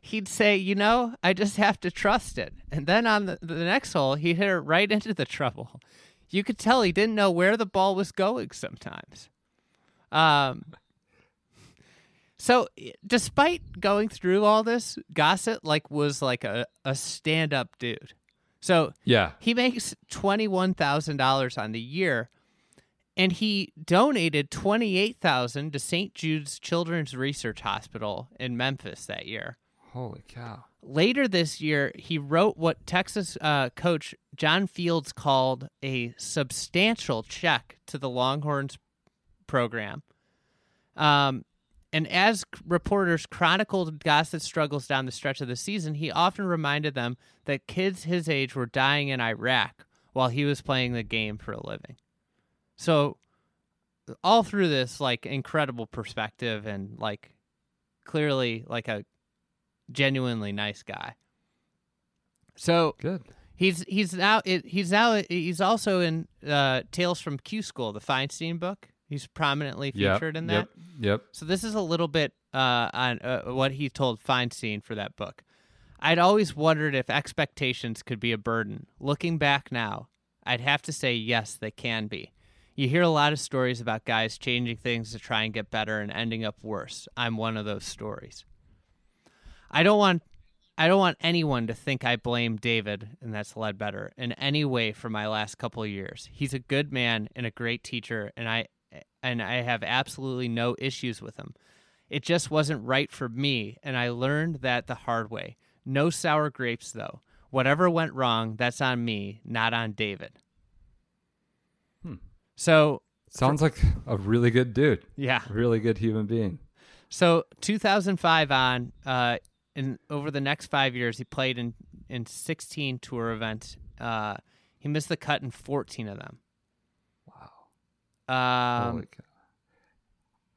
He'd say, "You know, I just have to trust it." And then on the, the next hole, he hit it right into the trouble. You could tell he didn't know where the ball was going sometimes. Um, so despite going through all this, Gossett like was like a, a stand up dude. So Yeah. he makes twenty one thousand dollars on the year, and he donated twenty eight thousand to St. Jude's Children's Research Hospital in Memphis that year. Holy cow. Later this year, he wrote what Texas uh, coach John Fields called a substantial check to the Longhorns program. Um, and as reporters chronicled Gossett's struggles down the stretch of the season, he often reminded them that kids his age were dying in Iraq while he was playing the game for a living. So, all through this, like incredible perspective and like clearly like a genuinely nice guy. So Good. he's he's now he's now he's also in uh, Tales from Q School, the Feinstein book. He's prominently Yep. featured in that. Yep. Yep. So this is a little bit uh, on uh, what he told Feinstein for that book. I'd always wondered if expectations could be a burden. Looking back now, I'd have to say yes, they can be. You hear a lot of stories about guys changing things to try and get better and ending up worse. I'm one of those stories. I don't want I don't want anyone to think I blame David, and that's Leadbetter, in any way for my last couple of years. He's a good man and a great teacher, and I and I have absolutely no issues with him. It just wasn't right for me, and I learned that the hard way. No sour grapes, though. Whatever went wrong, that's on me, not on David. Hmm. So, Sounds like a really good dude. yeah. Really good human being. So 2005 on, uh, in over the next five years, he played in in 16 tour events. Uh, he missed the cut in 14 of them. Um.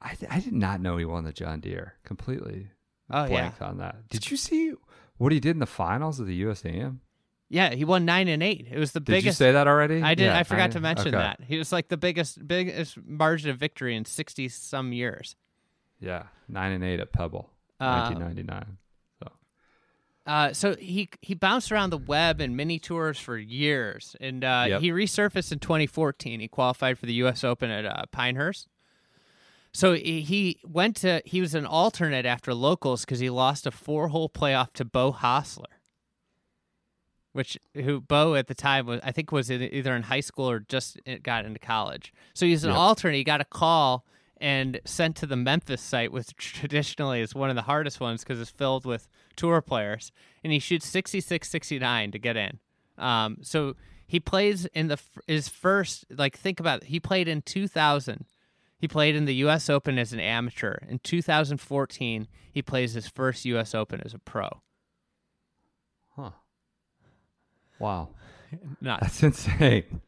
I, I did not know he won the John Deere. Completely oh yeah, blanked on that. Did you see what he did in the finals of the USAM? yeah. He won nine and eight. It was the Did biggest. you say that already? I did. Yeah, I forgot to mention okay. that he was like the biggest, biggest margin of victory in 60 some years. Yeah, nine and eight at Pebble, Uh, 1999. So Uh, so he he bounced around the web and mini tours for years, and uh, Yep. he resurfaced in 2014. He qualified for the U.S. Open at uh, Pinehurst. So he, he went to he was an alternate after locals because he lost a four hole playoff to Beau Hossler, which who Beau at the time was I think was in, either in high school or just got into college. So he's an Yep. alternate. He got a call and sent to the Memphis site, which traditionally is one of the hardest ones because it's filled with tour players, and he shoots 66 69 to get in. Um, so he plays in the his first like think about it. He played in 2000. He played in the U.S. Open as an amateur. In 2014, he plays his first U.S. Open as a pro. Huh. Wow. Nuts. That's insane.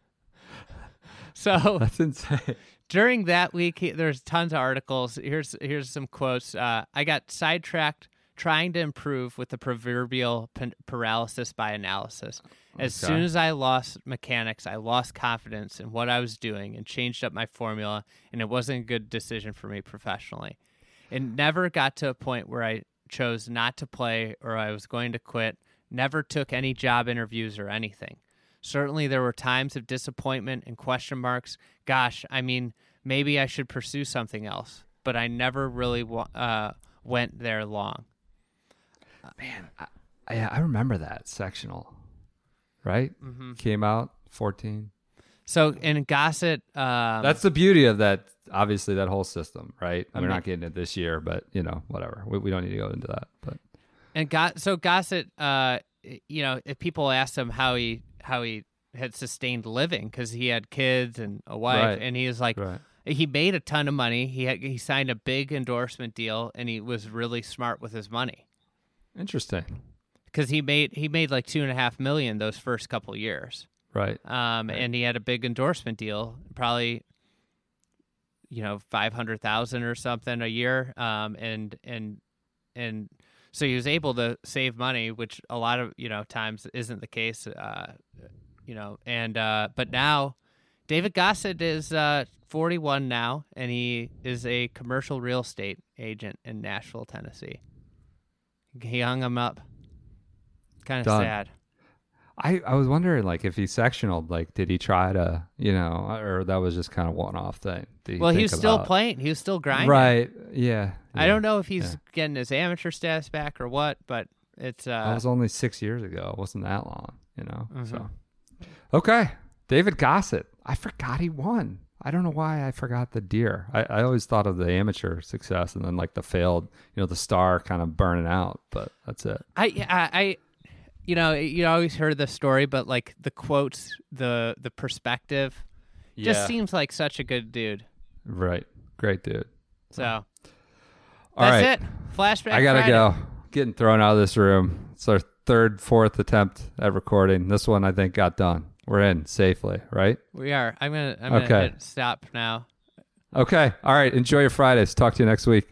So That's insane. During that week, he, there's tons of articles. Here's here's some quotes. Uh, I got sidetracked trying to improve with the proverbial p- paralysis by analysis. As Okay. soon as I lost mechanics, I lost confidence in what I was doing and changed up my formula, and it wasn't a good decision for me professionally. It never got to a point where I chose not to play or I was going to quit, never took any job interviews or anything. Certainly, there were times of disappointment and question marks. Gosh, I mean, maybe I should pursue something else, but I never really uh, went there long. Man, yeah, I remember that sectional. Right? Mm-hmm. Came out 14. So in Gossett, um, That's the beauty of that. Obviously, that whole system, right? We're not getting it this year, but you know, whatever. We, we don't need to go into that. But and got so Gossett, uh, you know, if people asked him how he how he had sustained living because he had kids and a wife, Right. and he was like, right, he made a ton of money. He had, he signed a big endorsement deal, and he was really smart with his money interesting. because he made he made like two and a half million those first couple years. Right, um, and he had a big endorsement deal, probably you know five hundred thousand or something a year, um, and and and so he was able to save money, which a lot of you know times isn't the case, uh, you know, and uh, but now David Gossett is uh, forty one now, and he is a commercial real estate agent in Nashville, Tennessee. He hung him up. Kind of Done. sad. I, I was wondering like if he sectional, like did he try to, you know, or that was just kind of one off thing? Well, he's still about- playing. He was still grinding. Right. Yeah. I don't know if he's yeah. getting his amateur status back or what, but it's That uh was only six years ago. It wasn't that long, you know. Mm-hmm. So, okay, David Gossett. I forgot he won. I don't know why I forgot the deer. I, I always thought of the amateur success and then like the failed, you know, the star kind of burning out. But that's it. I, I I you know you always heard the story, but like the quotes, the the perspective, just seems like such a good dude. Right. Great dude. So All that's right. it. Flashback. I gotta Friday. go. Getting thrown out of this room. It's our third, fourth attempt at recording. This one I think got done. We're in safely, right? We are. I'm gonna I'm gonna Okay. hit stop now. Okay. All right. Enjoy your Fridays. Talk to you next week.